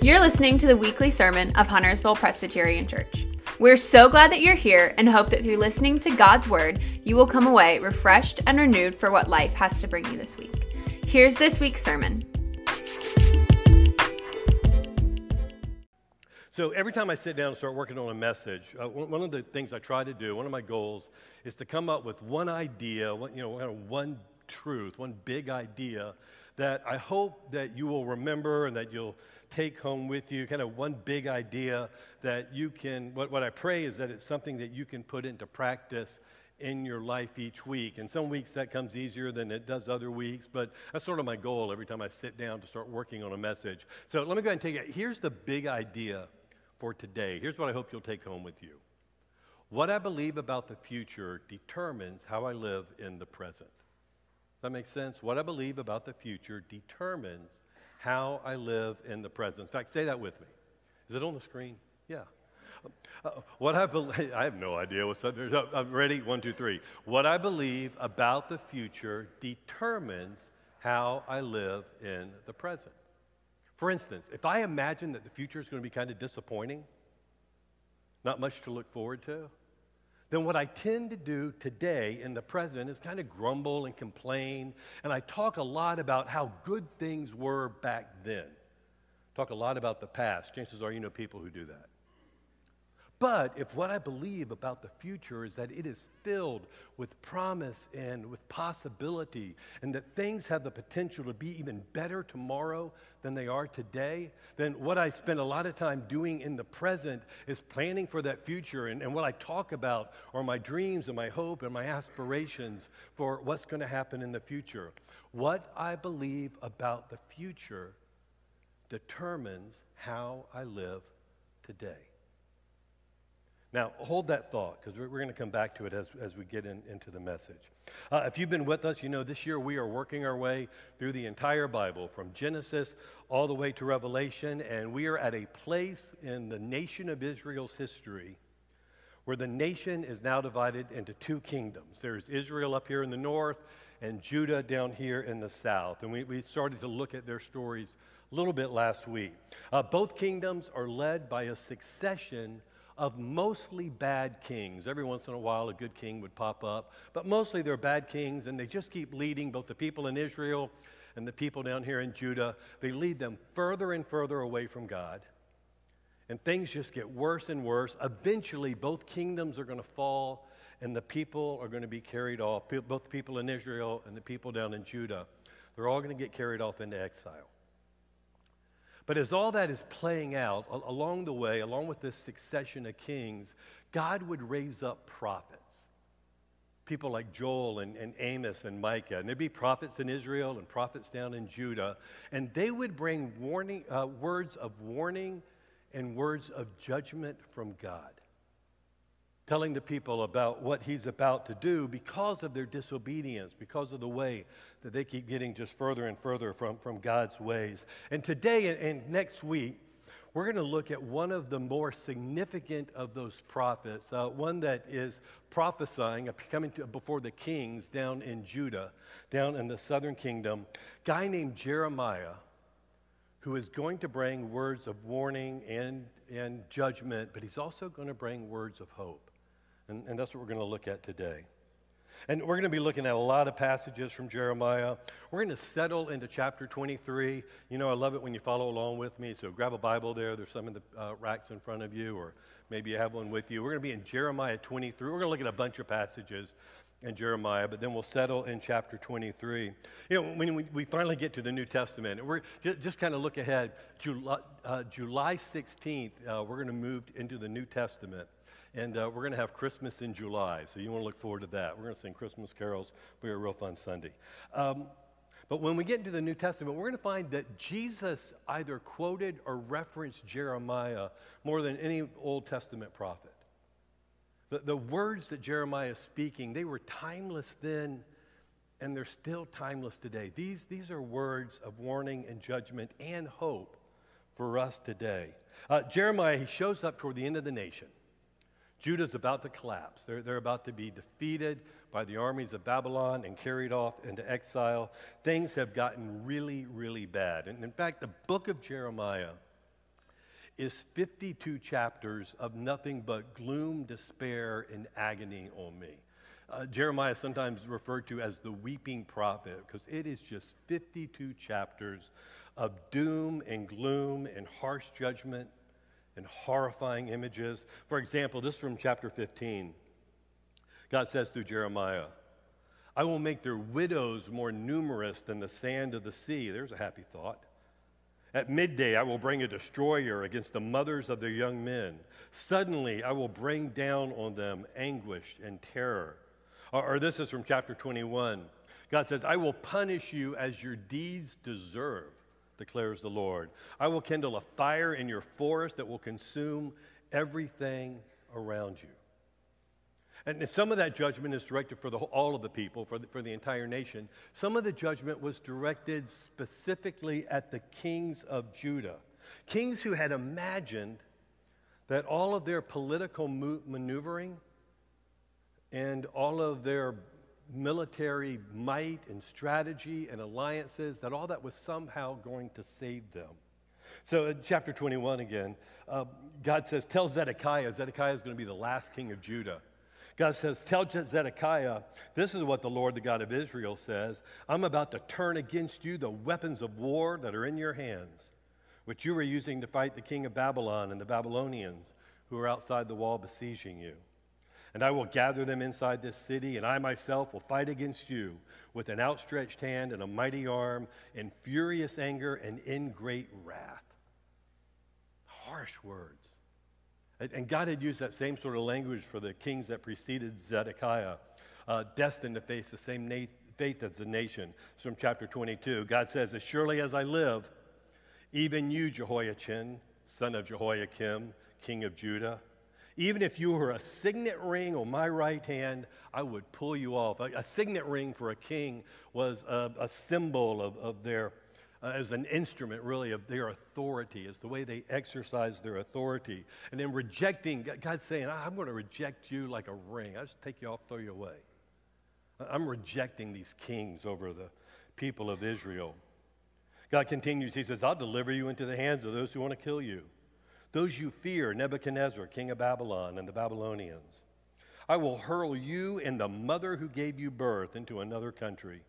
You're listening to the weekly sermon of Huntersville Presbyterian Church. We're so glad that you're here and hope that through listening to God's Word, you will come away refreshed and renewed for what life has to bring you this week. Here's this week's sermon. So every time I sit down and start working on a message, uh, one of the things I try to do, one of my goals, is to come up with one idea, one, you know, one truth, one big idea that I hope that you will remember and that you'll take home with you, kind of one big idea that you can, what, what I pray is that it's something that you can put into practice in your life each week. And some weeks that comes easier than it does other weeks, but that's sort of my goal every time I sit down to start working on a message. So let me go ahead and take it. Here's the big idea for today. Here's what I hope you'll take home with you. What I believe about the future determines how I live in the present. Does that make sense? What I believe about the future determines how I live in the present. In fact, say that with me. Is it on the screen? Yeah. Uh, what I believe, I have no idea what's up there. I'm ready? One, two, three. What I believe about the future determines how I live in the present. For instance, if I imagine that the future is going to be kind of disappointing, not much to look forward to, then what I tend to do today in the present is kind of grumble and complain. And I talk a lot about how good things were back then. Talk a lot about the past. Chances are you know people who do that. But if what I believe about the future is that it is filled with promise and with possibility, and that things have the potential to be even better tomorrow than they are today, then what I spend a lot of time doing in the present is planning for that future. And, and what I talk about are my dreams and my hope and my aspirations for what's going to happen in the future. What I believe about the future determines how I live today. Now, hold that thought because we're, we're going to come back to it as, as we get in, into the message. Uh, if you've been with us, you know this year we are working our way through the entire Bible from Genesis all the way to Revelation, and we are at a place in the nation of Israel's history where the nation is now divided into two kingdoms. There's Israel up here in the north and Judah down here in the south. And we, we started to look at their stories a little bit last week. Uh, both kingdoms are led by a succession of mostly bad kings. Every once in a while, a good king would pop up, but mostly they're bad kings, and they just keep leading both the people in Israel and the people down here in Judah. They lead them further and further away from God. And things just get worse and worse. Eventually, both kingdoms are going to fall, and the people are going to be carried off. Both the people in Israel and the people down in Judah, they're all going to get carried off into exile. But as all that is playing out along the way, along with this succession of kings, God would raise up prophets. People like Joel and, and Amos and Micah. And there'd be prophets in Israel and prophets down in Judah. And they would bring warning, uh, words of warning and words of judgment from God telling the people about what he's about to do because of their disobedience, because of the way that they keep getting just further and further from, from God's ways. And today and next week, we're going to look at one of the more significant of those prophets, uh, one that is prophesying, coming to, before the kings down in Judah, down in the southern kingdom, guy named Jeremiah, who is going to bring words of warning and, and judgment, but he's also going to bring words of hope. And, and that's what we're going to look at today. And we're going to be looking at a lot of passages from Jeremiah. We're going to settle into chapter 23. You know, I love it when you follow along with me. So grab a Bible there. There's some in the uh, racks in front of you, or maybe you have one with you. We're going to be in Jeremiah 23. We're going to look at a bunch of passages in Jeremiah, but then we'll settle in chapter 23. You know, when we, we finally get to the New Testament, we're just, just kind of look ahead. July, uh, July 16th, uh, we're going to move into the New Testament. And uh, we're going to have Christmas in July, so you want to look forward to that. We're going to sing Christmas carols. Be a real fun Sunday. Um, but when we get into the New Testament, we're going to find that Jesus either quoted or referenced Jeremiah more than any Old Testament prophet. The, the words that Jeremiah is speaking, they were timeless then, and they're still timeless today. These, these are words of warning and judgment and hope for us today. Uh, Jeremiah, he shows up toward the end of the nation. Judah's about to collapse. They're, they're about to be defeated by the armies of Babylon and carried off into exile. Things have gotten really, really bad. And in fact, the book of Jeremiah is 52 chapters of nothing but gloom, despair, and agony on me. Uh, Jeremiah is sometimes referred to as the weeping prophet because it is just 52 chapters of doom and gloom and harsh judgment and horrifying images. For example, this from chapter 15. God says through Jeremiah, I will make their widows more numerous than the sand of the sea. There's a happy thought. At midday, I will bring a destroyer against the mothers of their young men. Suddenly, I will bring down on them anguish and terror. Or, or, this is from chapter 21. God says, I will punish you as your deeds deserve, declares the Lord. I will kindle a fire in your forest that will consume everything around you. And some of that judgment is directed for the, all of the people, for the, for the entire nation. Some of the judgment was directed specifically at the kings of Judah. Kings who had imagined that all of their political maneuvering and all of their military might and strategy and alliances, that all that was somehow going to save them. So, in chapter 21 again, uh, God says, Tell Zedekiah, Zedekiah is going to be the last king of Judah. God says, Tell Zedekiah, this is what the Lord, the God of Israel, says I'm about to turn against you the weapons of war that are in your hands, which you were using to fight the king of Babylon and the Babylonians who are outside the wall besieging you. And I will gather them inside this city, and I myself will fight against you with an outstretched hand and a mighty arm, in furious anger and in great wrath. Harsh words. And God had used that same sort of language for the kings that preceded Zedekiah, uh, destined to face the same na- fate as the nation. It's from chapter 22. God says, As surely as I live, even you, Jehoiachin, son of Jehoiakim, king of Judah, even if you were a signet ring on my right hand, I would pull you off. A, a signet ring for a king was a, a symbol of, of their uh, as an instrument, really, of their authority, as the way they exercise their authority. And then rejecting, God's saying, I'm going to reject you like a ring. I just take you off, throw you away. I'm rejecting these kings over the people of Israel. God continues, He says, I'll deliver you into the hands of those who want to kill you, those you fear, Nebuchadnezzar, king of Babylon, and the Babylonians. I will hurl you and the mother who gave you birth into another country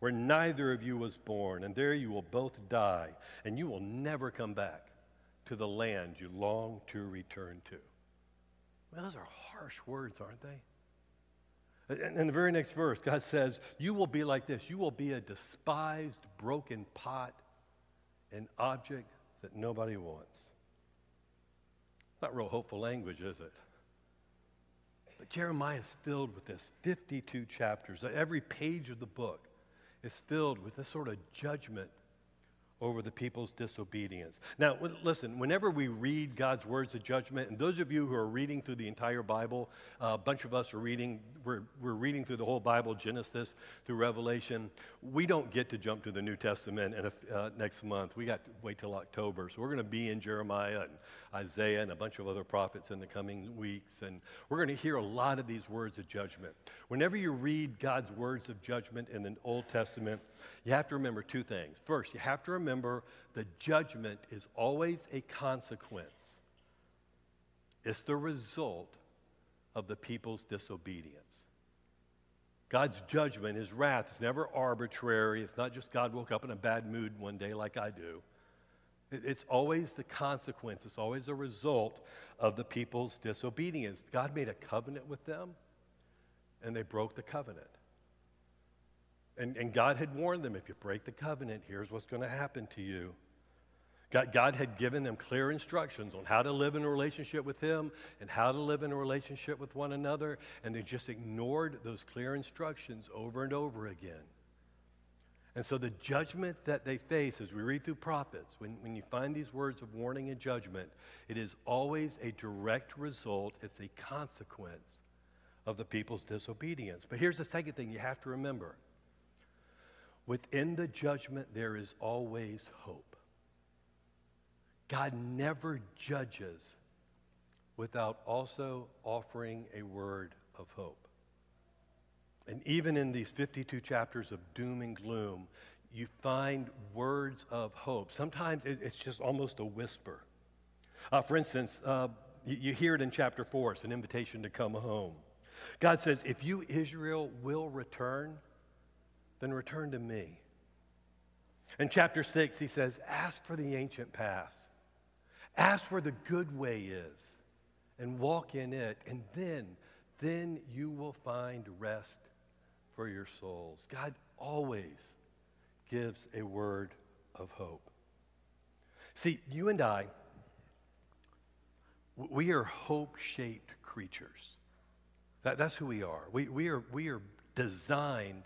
where neither of you was born, and there you will both die, and you will never come back to the land you long to return to. Well, those are harsh words, aren't they? In the very next verse, God says, You will be like this. You will be a despised, broken pot, an object that nobody wants. Not real hopeful language, is it? But Jeremiah is filled with this 52 chapters. Every page of the book is filled with this sort of judgment over the people's disobedience. Now, listen, whenever we read God's words of judgment, and those of you who are reading through the entire Bible, uh, a bunch of us are reading, we're, we're reading through the whole Bible, Genesis through Revelation. We don't get to jump to the New Testament in a, uh, next month. We got to wait till October. So we're going to be in Jeremiah and Isaiah and a bunch of other prophets in the coming weeks. And we're going to hear a lot of these words of judgment. Whenever you read God's words of judgment in the Old Testament, you have to remember two things. First, you have to remember the judgment is always a consequence, it's the result of the people's disobedience. God's judgment, his wrath, is never arbitrary. It's not just God woke up in a bad mood one day like I do. It's always the consequence, it's always a result of the people's disobedience. God made a covenant with them, and they broke the covenant. And, and God had warned them if you break the covenant, here's what's going to happen to you. God, God had given them clear instructions on how to live in a relationship with Him and how to live in a relationship with one another, and they just ignored those clear instructions over and over again. And so the judgment that they face as we read through prophets, when, when you find these words of warning and judgment, it is always a direct result, it's a consequence of the people's disobedience. But here's the second thing you have to remember Within the judgment, there is always hope. God never judges without also offering a word of hope. And even in these 52 chapters of doom and gloom, you find words of hope. Sometimes it's just almost a whisper. Uh, for instance, uh, you, you hear it in chapter 4, it's an invitation to come home. God says, If you, Israel, will return, then return to me. In chapter 6, he says, Ask for the ancient paths, ask where the good way is, and walk in it, and then, then you will find rest for your souls. God always gives a word of hope. See, you and I, we are hope shaped creatures. That, that's who we are. We, we, are. we are designed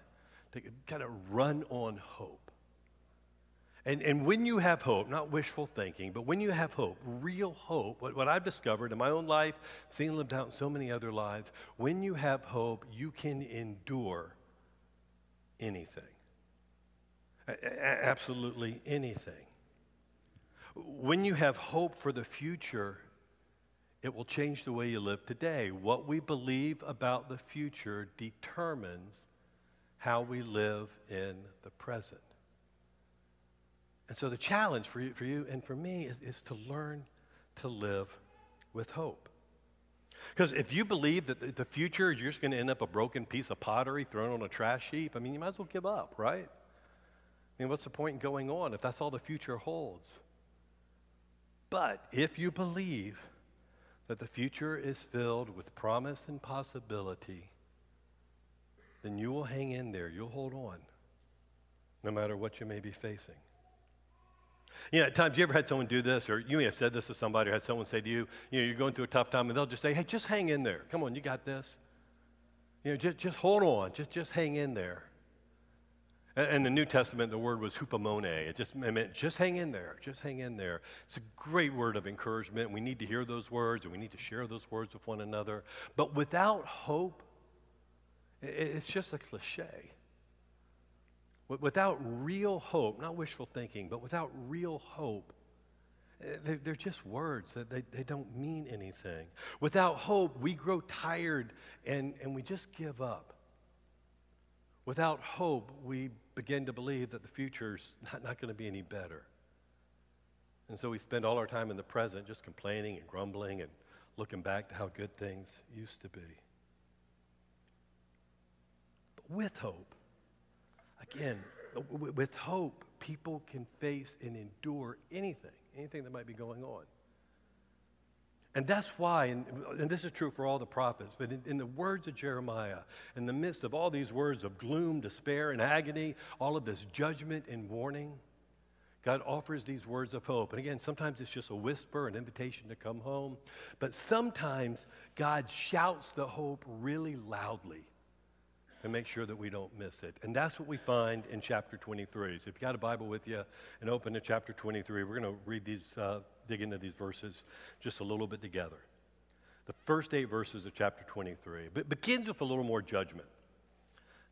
to kind of run on hope. And, and when you have hope, not wishful thinking, but when you have hope, real hope, what, what I've discovered in my own life, seen lived out in so many other lives, when you have hope, you can endure anything. A- absolutely anything. When you have hope for the future, it will change the way you live today. What we believe about the future determines how we live in the present. And so the challenge for you, for you and for me is, is to learn to live with hope. Because if you believe that the future, you're just going to end up a broken piece of pottery thrown on a trash heap, I mean, you might as well give up, right? I mean, what's the point in going on if that's all the future holds? But if you believe that the future is filled with promise and possibility, then you will hang in there. You'll hold on, no matter what you may be facing. You know, at times you ever had someone do this, or you may have said this to somebody, or had someone say to you, you know, you're going through a tough time, and they'll just say, hey, just hang in there. Come on, you got this. You know, just, just hold on. Just, just hang in there. In the New Testament, the word was hupomone. It just it meant just hang in there, just hang in there. It's a great word of encouragement. We need to hear those words and we need to share those words with one another. But without hope, it's just a cliche. Without real hope, not wishful thinking, but without real hope, eh, they're just words that they, don't mean anything. Without hope, we grow tired and, and we just give up. Without hope, we begin to believe that the future's not, not going to be any better. And so we spend all our time in the present just complaining and grumbling and looking back to how good things used to be. With hope, again, with hope, people can face and endure anything, anything that might be going on. And that's why, and, and, this is true for all the prophets, but in, in, the words of Jeremiah, in the midst of all these words of gloom, despair, and agony, all of this judgment and warning, God offers these words of hope. And again, sometimes it's just a whisper, an invitation to come home, but sometimes God shouts the hope really loudly to make sure that we don't miss it. And that's what we find in chapter 23. So if you've got a Bible with you and open to chapter 23, we're going to read these, uh, dig into these verses just a little bit together. The first eight verses of chapter 23 but begins with a little more judgment.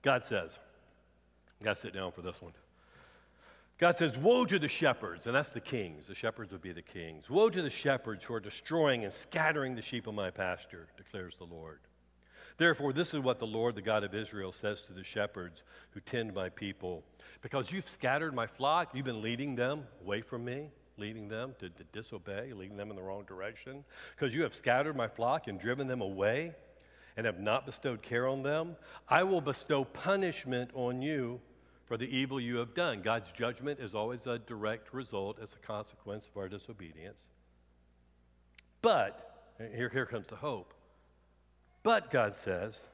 God says, got to sit down for this one. God says, Woe to the shepherds, and that's the kings. The shepherds would be the kings. Woe to the shepherds who are destroying and scattering the sheep of my pasture, declares the Lord. Therefore, this is what the Lord, the God of Israel, says to the shepherds who tend my people. Because you've scattered my flock, you've been leading them away from me, leading them to, to disobey, leading them in the wrong direction. Because you have scattered my flock and driven them away and have not bestowed care on them, I will bestow punishment on you for the evil you have done. God's judgment is always a direct result as a consequence of our disobedience. But, here, here comes the hope. But, God says,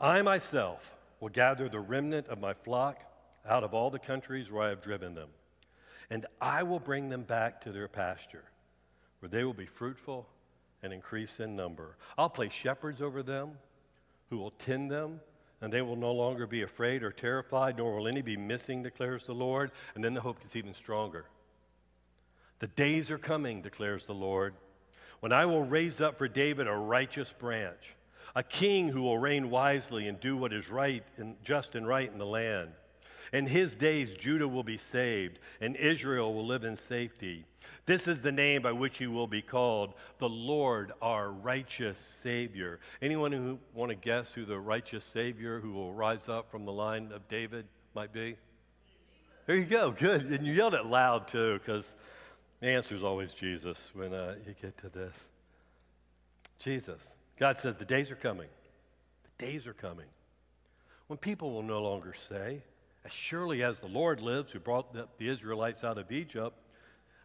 I myself will gather the remnant of my flock out of all the countries where I have driven them, and I will bring them back to their pasture, where they will be fruitful and increase in number. I'll place shepherds over them who will tend them, and they will no longer be afraid or terrified, nor will any be missing, declares the Lord. And then the hope gets even stronger. The days are coming, declares the Lord, when I will raise up for David a righteous branch a king who will reign wisely and do what is right and just and right in the land. In his days, Judah will be saved, and Israel will live in safety. This is the name by which he will be called, the Lord our righteous Savior. Anyone who want to guess who the righteous Savior who will rise up from the line of David might be? There you go, good. And you yelled it loud too, because The answer is always Jesus when uh, you get to this. Jesus. God says the days are coming. The days are coming when people will no longer say, As surely as the Lord lives, who brought the, the Israelites out of Egypt,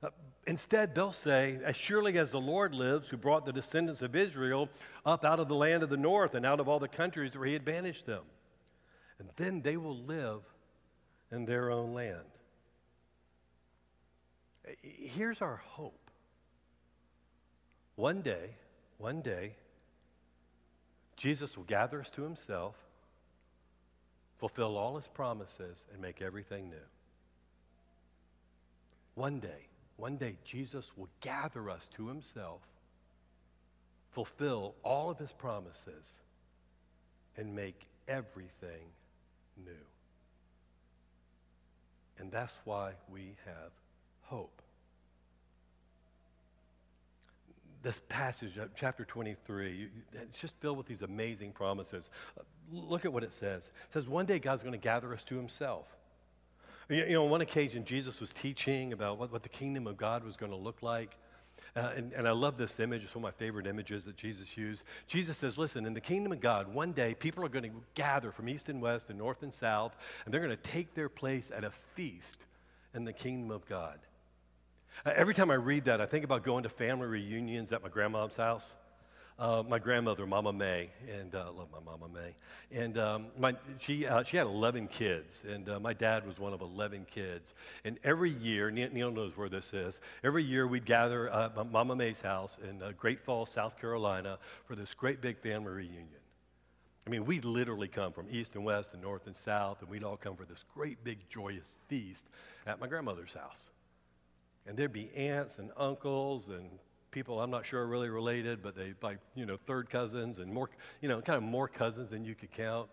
uh, instead they'll say, As surely as the Lord lives, who brought the descendants of Israel up out of the land of the north and out of all the countries where he had banished them. And then they will live in their own land. Here's our hope. One day, one day, Jesus will gather us to himself, fulfill all his promises, and make everything new. One day, one day, Jesus will gather us to himself, fulfill all of his promises, and make everything new. And that's why we have hope. This passage, uh, chapter 23, it's just filled with these amazing promises. Uh, look at what it says. It says, One day God's going to gather us to himself. You know, on one occasion, Jesus was teaching about what, what the kingdom of God was going to look like. Uh, and, and, I love this image. It's one of my favorite images that Jesus used. Jesus says, Listen, in the kingdom of God, one day people are going to gather from east and west and north and south, and they're going to take their place at a feast in the kingdom of God. Uh, every time I read that, I think about going to family reunions at my grandma's house. Uh, my grandmother, Mama May, and I uh, love my Mama May. And um, my, she, uh, she had 11 kids, and uh, my dad was one of 11 kids. And every year, Neil, knows where this is, every year we'd gather at Mama May's house in uh, Great Falls, South Carolina, for this great big family reunion. I mean, we'd literally come from east and west and north and south, and we'd all come for this great big joyous feast at my grandmother's house. And there'd be aunts and uncles and people I'm not sure are really related, but they like, you know, third cousins and more, you know, kind of more cousins than you could count.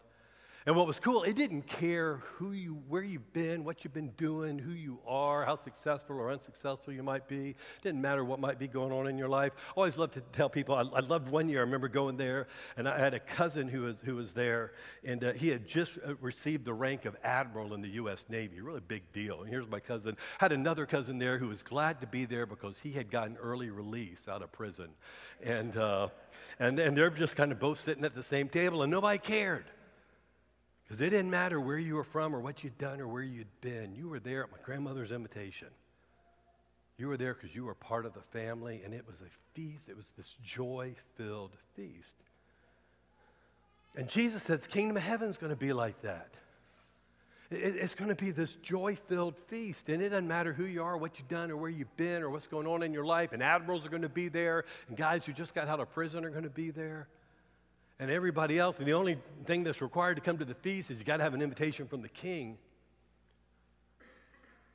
And what was cool, it didn't care who you, where you've been, what you've been doing, who you are, how successful or unsuccessful you might be. It didn't matter what might be going on in your life. I always loved to tell people. I, I loved one year. I remember going there, and I had a cousin who was who was there, and uh, he had just uh, received the rank of admiral in the U.S. Navy. Really big deal. And here's my cousin. Had another cousin there who was glad to be there because he had gotten early release out of prison, and uh, and and they're just kind of both sitting at the same table, and nobody cared. Because it didn't matter where you were from or what you'd done or where you'd been. You were there at my grandmother's invitation. You were there because you were part of the family, and it was a feast. It was this joy filled feast. And Jesus said the kingdom of heaven is going to be like that. It's going to be this joy filled feast. And it doesn't matter who you are, what you've done, or where you've been, or what's going on in your life. And admirals are going to be there, and guys who just got out of prison are going to be there and everybody else. And the only thing that's required to come to the feast is you got to have an invitation from the king.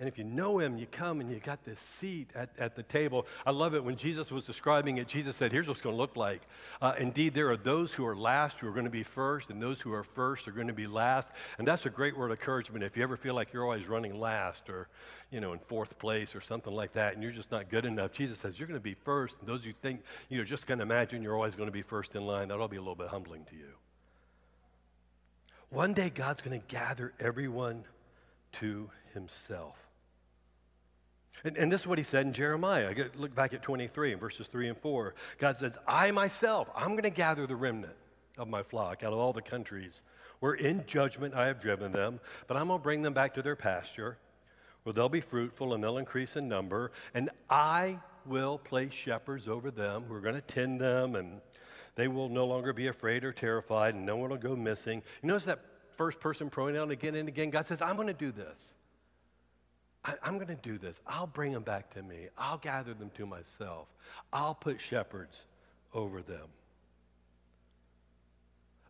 And if you know him, you come and you got this seat at, at the table. I love it when Jesus was describing it. Jesus said, Here's what's going to look like. Uh, Indeed, there are those who are last who are going to be first, and those who are first are going to be last. And that's a great word of encouragement. If you ever feel like you're always running last or, you know, in fourth place or something like that, and you're just not good enough, Jesus says, You're going to be first. And those who think, you're just going to imagine you're always going to be first in line, that'll be a little bit humbling to you. One day, God's going to gather everyone to himself. And, and, this is what he said in Jeremiah. Look back at 23 and verses 3 and 4. God says, I myself, I'm going to gather the remnant of my flock out of all the countries where in judgment I have driven them, but I'm going to bring them back to their pasture where they'll be fruitful and they'll increase in number, and I will place shepherds over them who are going to tend them, and they will no longer be afraid or terrified, and no one will go missing. You notice that first person pronoun again and again? God says, I'm going to do this. I, am going to do this. I'll bring them back to me. I'll gather them to myself. I'll put shepherds over them.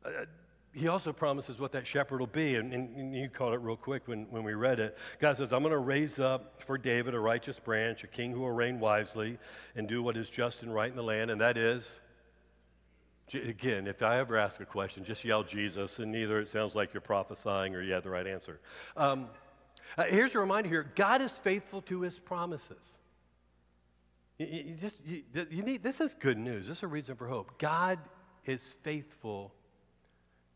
Uh, he also promises what that shepherd will be, and, and, you caught it real quick when, when we read it. God says, I'm going to raise up for David a righteous branch, a king who will reign wisely and do what is just and right in the land, and that is, again, if I ever ask a question, just yell Jesus, and neither it sounds like you're prophesying or you had the right answer. Um, uh, here's a reminder here God is faithful to his promises. You, you just, you, you need, this is good news. This is a reason for hope. God is faithful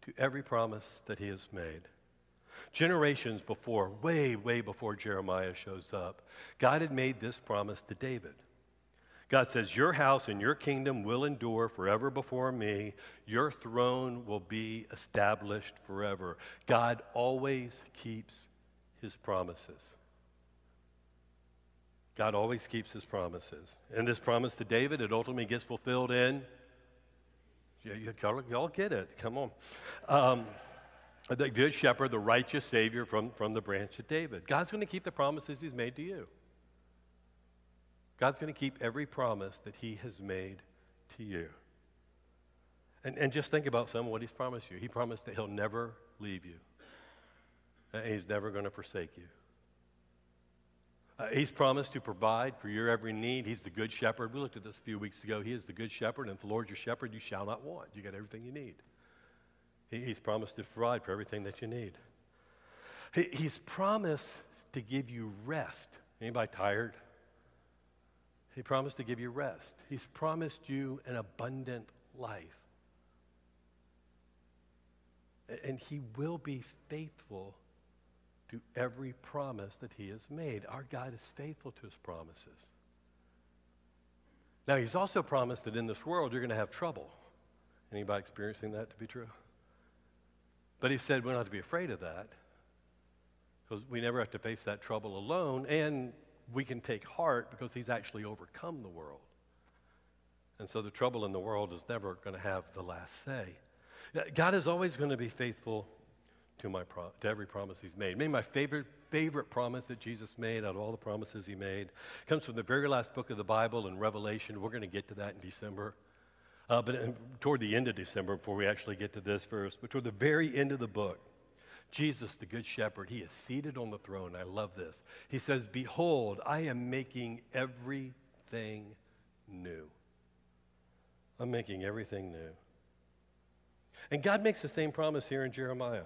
to every promise that he has made. Generations before, way, way before Jeremiah shows up, God had made this promise to David. God says, Your house and your kingdom will endure forever before me. Your throne will be established forever. God always keeps his promises. God always keeps his promises. And this promise to David, it ultimately gets fulfilled in. Y'all, y'all get it. Come on. Um, the good shepherd, the righteous savior from, from the branch of David. God's going to keep the promises he's made to you. God's going to keep every promise that he has made to you. And, and just think about some of what he's promised you. He promised that he'll never leave you. And he's never going to forsake you. Uh, he's promised to provide for your every need. He's the good shepherd. We looked at this a few weeks ago. He is the good shepherd, and if the Lord's your shepherd, you shall not want. You got everything you need. He, he's promised to provide for everything that you need. He, he's promised to give you rest. Anybody tired? He promised to give you rest. He's promised you an abundant life. And he will be faithful to every promise that he has made. Our God is faithful to his promises. Now, he's also promised that in this world you're going to have trouble. Anybody experiencing that to be true? But he said we're not to be afraid of that because we never have to face that trouble alone, and we can take heart because he's actually overcome the world. And so the trouble in the world is never going to have the last say. God is always going to be faithful to, my pro- to every promise he's made. Maybe my favorite, favorite promise that Jesus made out of all the promises he made comes from the very last book of the Bible in Revelation. We're going to get to that in December. Uh, but in, toward the end of December, before we actually get to this verse, but toward the very end of the book, Jesus, the Good Shepherd, he is seated on the throne. I love this. He says, Behold, I am making everything new. I'm making everything new. And God makes the same promise here in Jeremiah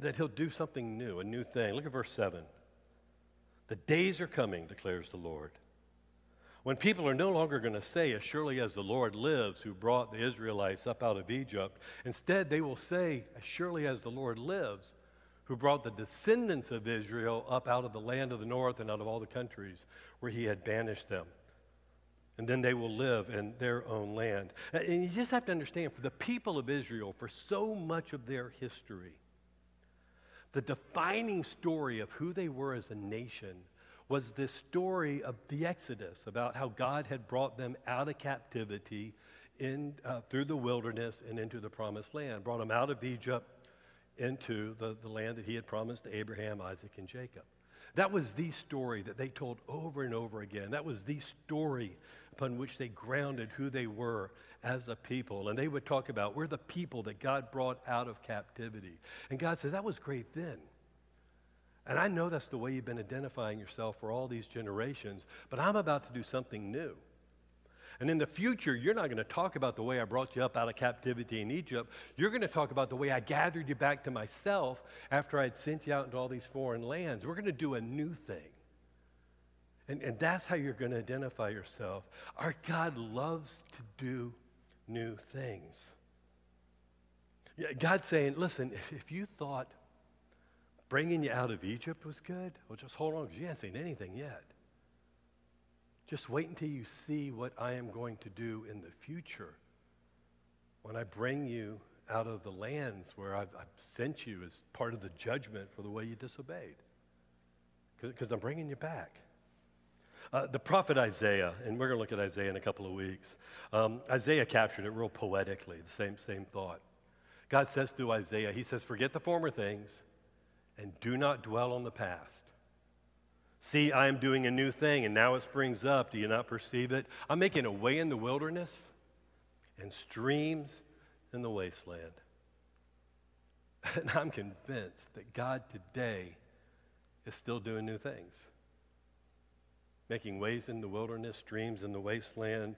that he'll do something new, a new thing. Look at verse 7. The days are coming, declares the Lord, when people are no longer going to say, As surely as the Lord lives, who brought the Israelites up out of Egypt, instead they will say, As surely as the Lord lives, who brought the descendants of Israel up out of the land of the north and out of all the countries where he had banished them. And then they will live in their own land. And you just have to understand for the people of Israel, for so much of their history, the defining story of who they were as a nation was this story of the Exodus, about how God had brought them out of captivity in, uh, through the wilderness and into the promised land, brought them out of Egypt into the, the land that he had promised to Abraham, Isaac, and Jacob. That was the story that they told over and over again. That was the story upon which they grounded who they were as a people. And they would talk about, we're the people that God brought out of captivity. And God said, that was great then. And I know that's the way you've been identifying yourself for all these generations, but I'm about to do something new. And in the future, you're not going to talk about the way I brought you up out of captivity in Egypt. You're going to talk about the way I gathered you back to myself after I had sent you out into all these foreign lands. We're going to do a new thing. And, and that's how you're going to identify yourself. Our God loves to do new things. Yeah, God's saying, listen, if, if you thought bringing you out of Egypt was good? Well, just hold on because you haven't seen anything yet. Just wait until you see what I am going to do in the future when I bring you out of the lands where I've, I've sent you as part of the judgment for the way you disobeyed. Because I'm bringing you back. Uh, the prophet Isaiah, and we're going to look at Isaiah in a couple of weeks. Um, Isaiah captured it real poetically, the same, same thought. God says through Isaiah, He says, Forget the former things and do not dwell on the past. See, I am doing a new thing, and now it springs up. Do you not perceive it? I'm making a way in the wilderness and streams in the wasteland. And I'm convinced that God today is still doing new things. Making ways in the wilderness, streams in the wasteland.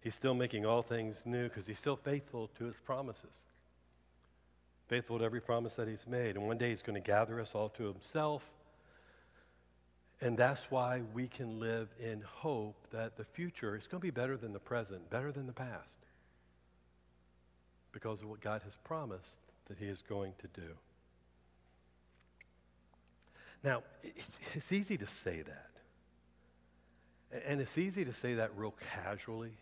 He's still making all things new because he's still faithful to his promises faithful to every promise that he's made. And one day he's going to gather us all to himself. And that's why we can live in hope that the future is going to be better than the present, better than the past, because of what God has promised that he is going to do. Now, it's easy to say that. And it's easy to say that real casually.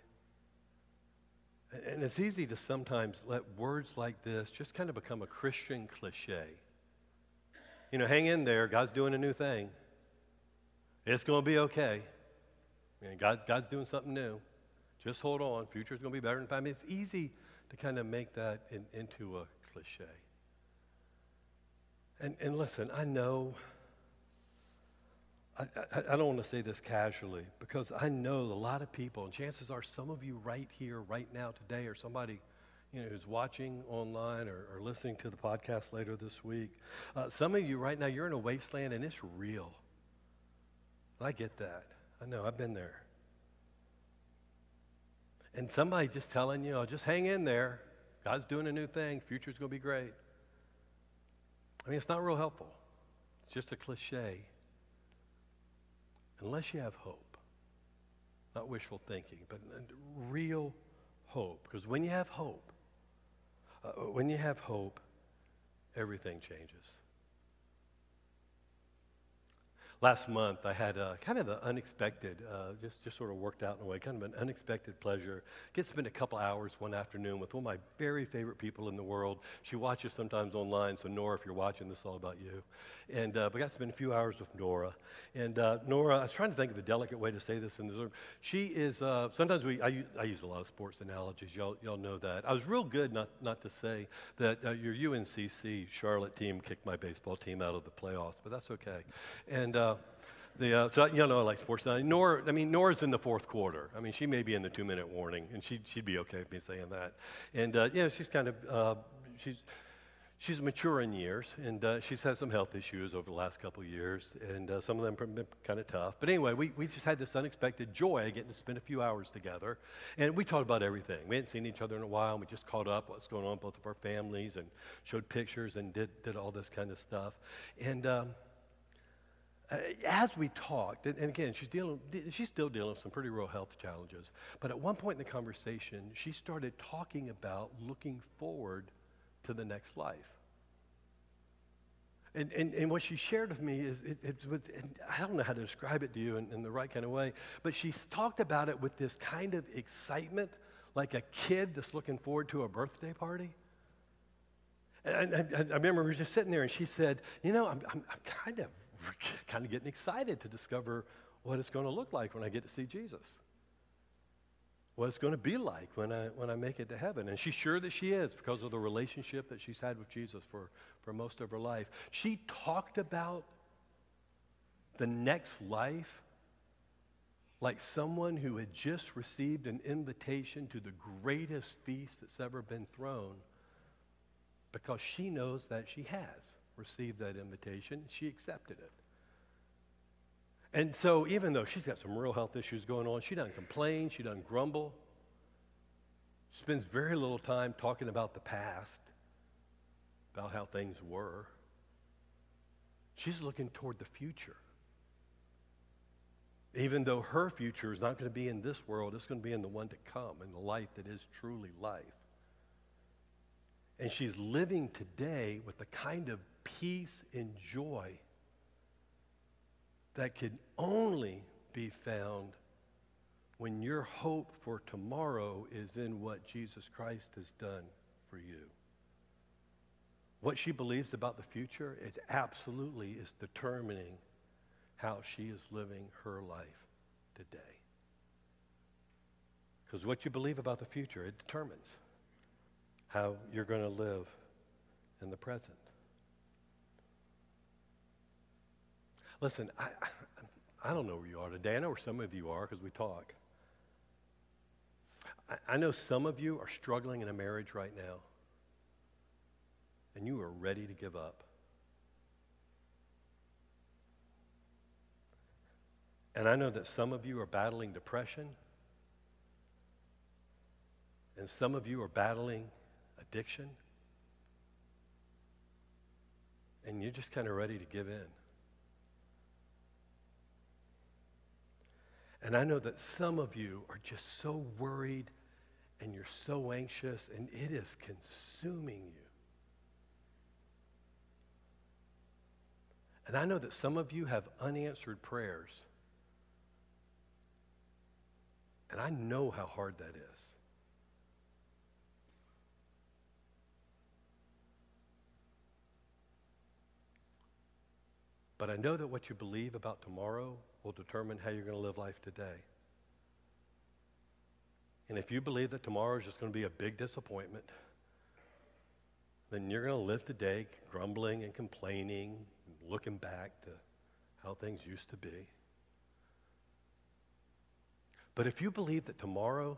And it's easy to sometimes let words like this just kind of become a Christian cliche. You know, hang in there. God's doing a new thing. It's going to be okay. I mean, God, God's doing something new. Just hold on. Future's going to be better than time. It's easy to kind of make that in, into a cliche. And, and listen, I know I, I, I, don't want to say this casually because I know a lot of people, and chances are some of you right here, right now, today, or somebody you know, who's watching online or, or listening to the podcast later this week. Uh, some of you right now, you're in a wasteland and it's real. I get that. I know, I've been there. And somebody just telling you, oh, just hang in there. God's doing a new thing. Future's going to be great. I mean, it's not real helpful. It's just a cliche unless you have hope, not wishful thinking, but real hope. Because when you have hope, uh, when you have hope, everything changes. Last month, I had a, kind of an unexpected, uh, just, just sort of worked out in a way, kind of an unexpected pleasure. Get to spend a couple hours one afternoon with one of my very favorite people in the world. She watches sometimes online, so Nora, if you're watching, this is all about you. And uh, we got to spend a few hours with Nora. And uh, Nora, I was trying to think of a delicate way to say this in the room. She is, uh, sometimes we, I, I, use a lot of sports analogies. Y'all, y'all know that. I was real good not, not to say that uh, your UNCC Charlotte team kicked my baseball team out of the playoffs, but that's okay. And uh, the, uh, so, you know, I like sports. Nor, I mean, Nora's in the fourth quarter. I mean, she may be in the two minute warning, and she, she'd be okay with me saying that. And, uh, yeah, she's kind of, uh, she's, she's mature in years, and uh, she's had some health issues over the last couple of years, and uh, some of them have been kind of tough. But anyway, we, we just had this unexpected joy getting to spend a few hours together, and we talked about everything. We hadn't seen each other in a while, and we just caught up what's going on both of our families, and showed pictures, and did, did all this kind of stuff. And, um, uh, as we talked, and, and, again, she's, dealing, she's still dealing with some pretty real health challenges, but at one point in the conversation, she started talking about looking forward to the next life. And, and, and what she shared with me is, it, it was, I don't know how to describe it to you in, in the right kind of way, but she talked about it with this kind of excitement, like a kid that's looking forward to a birthday party. And I, I, I remember we were just sitting there, and she said, You know, I'm, I'm, I'm kind of kind of getting excited to discover what it's going to look like when I get to see Jesus. What it's going to be like when I, when I make it to heaven. And she's sure that she is because of the relationship that she's had with Jesus for, for most of her life. She talked about the next life like someone who had just received an invitation to the greatest feast that's ever been thrown because she knows that she has received that invitation. She accepted it. And so, even though she's got some real health issues going on, she doesn't complain, she doesn't grumble. Spends very little time talking about the past, about how things were. She's looking toward the future. Even though her future is not going to be in this world, it's going to be in the one to come, in the life that is truly life. And she's living today with the kind of peace and joy that can only be found when your hope for tomorrow is in what Jesus Christ has done for you. What she believes about the future, it absolutely is determining how she is living her life today. Because what you believe about the future, it determines how you're going to live in the present. Listen, I, I, I don't know where you are today. I know where some of you are because we talk. I, I know some of you are struggling in a marriage right now, and you are ready to give up. And I know that some of you are battling depression, and some of you are battling addiction, and you're just kind of ready to give in. And I know that some of you are just so worried and you're so anxious and it is consuming you. And I know that some of you have unanswered prayers. And I know how hard that is. But I know that what you believe about tomorrow will determine how you're going to live life today. And if you believe that tomorrow is just going to be a big disappointment, then you're going to live today grumbling and complaining, looking back to how things used to be. But if you believe that tomorrow,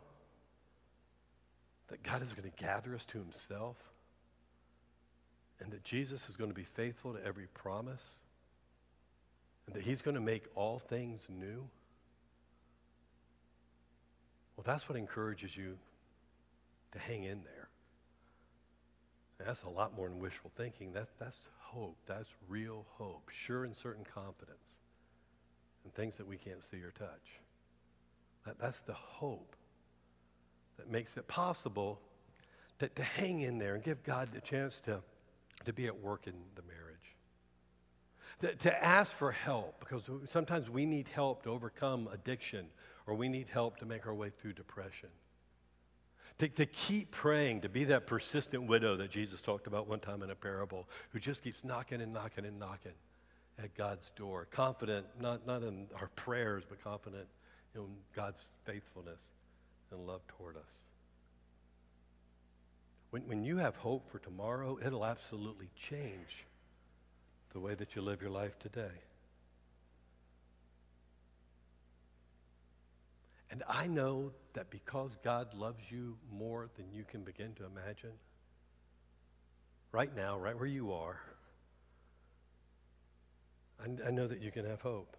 that God is going to gather us to himself, and that Jesus is going to be faithful to every promise, and that he's going to make all things new, well, that's what encourages you to hang in there. And that's a lot more than wishful thinking. That, that's hope. That's real hope, sure and certain confidence in things that we can't see or touch. That, that's the hope that makes it possible to, to hang in there and give God the chance to, to be at work in the marriage. To, to ask for help, because sometimes we need help to overcome addiction or we need help to make our way through depression. To, to keep praying, to be that persistent widow that Jesus talked about one time in a parable, who just keeps knocking and knocking and knocking at God's door. Confident, not, not in our prayers, but confident in God's faithfulness and love toward us. When, when you have hope for tomorrow, it'll absolutely change the way that you live your life today. And I know that because God loves you more than you can begin to imagine, right now, right where you are, I, I know that you can have hope.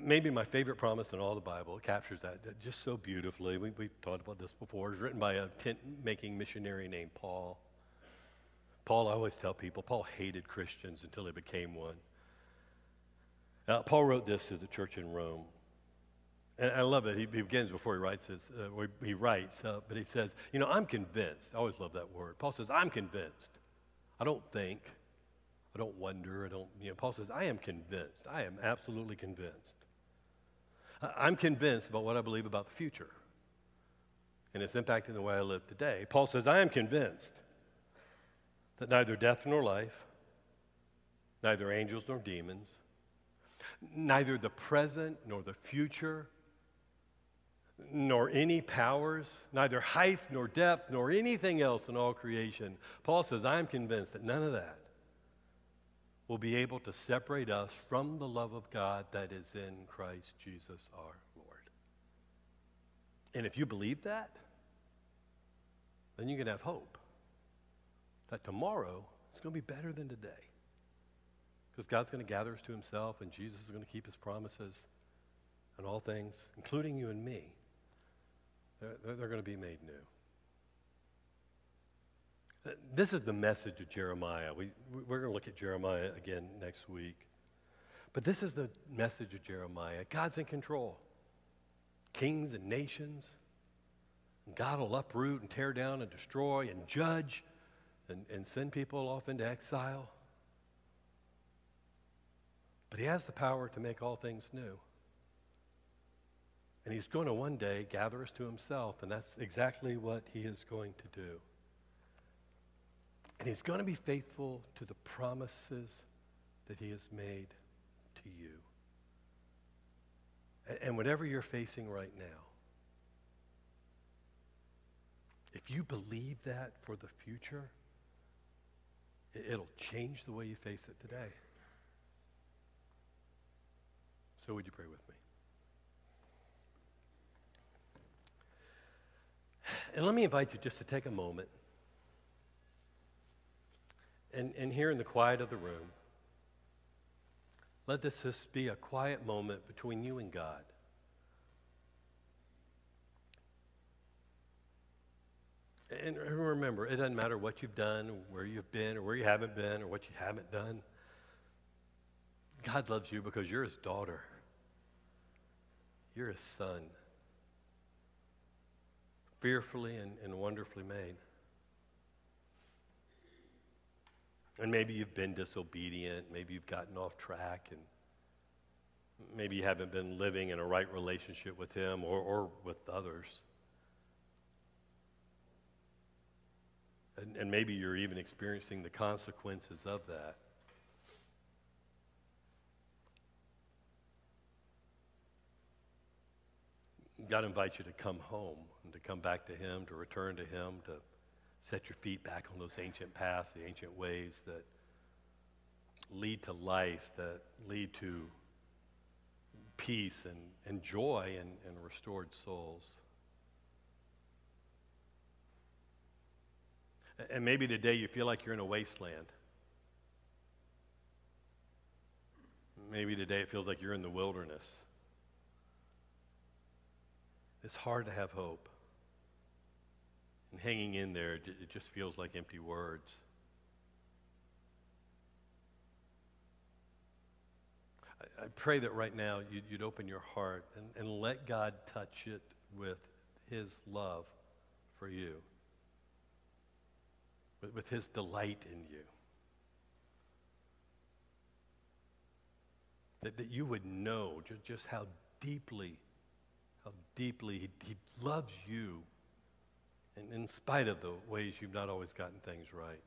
Maybe my favorite promise in all the Bible captures that just so beautifully. We, we've talked about this before. It's written by a tent making missionary named Paul. Paul, I always tell people, Paul hated Christians until he became one. Uh, Paul wrote this to the church in Rome. And I love it. He, he begins before he writes this, uh, he writes, uh, but he says, You know, I'm convinced. I always love that word. Paul says, I'm convinced. I don't think. I don't wonder. I don't, you know, Paul says, I am convinced. I am absolutely convinced. I'm convinced about what I believe about the future and its impact in the way I live today. Paul says, I am convinced that neither death nor life, neither angels nor demons, neither the present nor the future, nor any powers, neither height nor depth, nor anything else in all creation. Paul says, I'm convinced that none of that will be able to separate us from the love of God that is in Christ Jesus our Lord. And if you believe that, then you can have hope that tomorrow is going to be better than today. Because God's going to gather us to himself, and Jesus is going to keep his promises and all things, including you and me. They're, they're going to be made new. This is the message of Jeremiah. We, we're going to look at Jeremiah again next week. But this is the message of Jeremiah God's in control. Kings and nations. God will uproot and tear down and destroy and judge and, and send people off into exile. But he has the power to make all things new. And he's going to one day gather us to himself, and that's exactly what he is going to do. And he's going to be faithful to the promises that he has made to you. And whatever you're facing right now, if you believe that for the future, it'll change the way you face it today. So, would you pray with me? And let me invite you just to take a moment and, and here in the quiet of the room, let this just be a quiet moment between you and God. And remember, it doesn't matter what you've done, where you've been, or where you haven't been, or what you haven't done. God loves you because you're his daughter. You're his son. Fearfully and, and wonderfully made. And maybe you've been disobedient, maybe you've gotten off track, and maybe you haven't been living in a right relationship with Him or, or with others. And, and maybe you're even experiencing the consequences of that. God invites you to come home and to come back to Him, to return to Him, to set your feet back on those ancient paths, the ancient ways that lead to life, that lead to peace and, and joy and, and restored souls. And maybe today you feel like you're in a wasteland. Maybe today it feels like you're in the wilderness. It's hard to have hope. And hanging in there, it just feels like empty words. I, pray that right now you'd, you'd open your heart and, and let God touch it with his love for you, with, with his delight in you. That, that you would know just, just how deeply how deeply he, he loves you, and in spite of the ways you've not always gotten things right.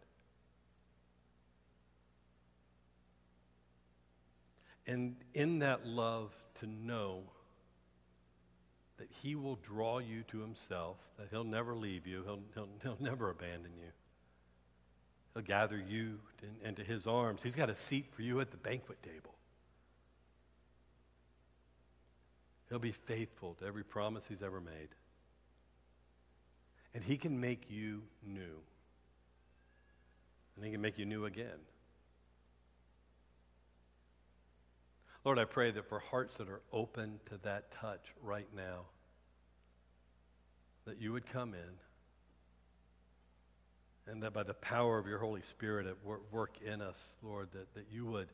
And in that love, to know that he will draw you to himself, that he'll never leave you, he'll, he'll, he'll never abandon you. He'll gather you into his arms. He's got a seat for you at the banquet table. He'll be faithful to every promise he's ever made. And he can make you new. And he can make you new again. Lord, I pray that for hearts that are open to that touch right now, that you would come in and that by the power of your Holy Spirit at work in us, Lord, that, that, you, would,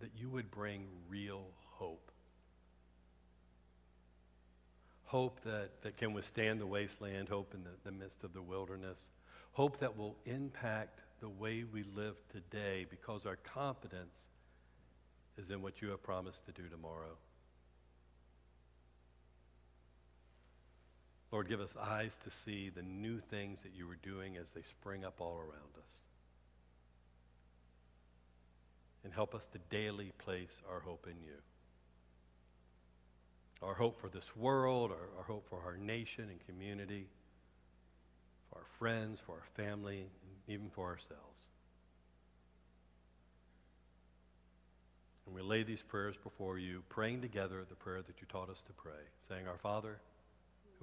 that you would bring real hope hope that, that can withstand the wasteland, hope in the, the midst of the wilderness, hope that will impact the way we live today because our confidence is in what you have promised to do tomorrow. Lord, give us eyes to see the new things that you are doing as they spring up all around us. And help us to daily place our hope in you our hope for this world, our, our hope for our nation and community, for our friends, for our family, and even for ourselves. And we lay these prayers before you, praying together the prayer that you taught us to pray, saying, Our Father,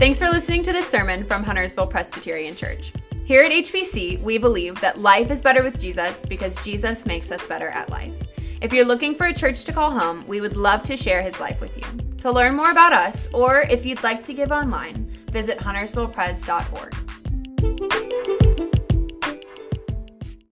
Thanks for listening to this sermon from Huntersville Presbyterian Church. Here at HPC, we believe that life is better with Jesus because Jesus makes us better at life. If you're looking for a church to call home, we would love to share his life with you. To learn more about us, or if you'd like to give online, visit huntersvillepres.org.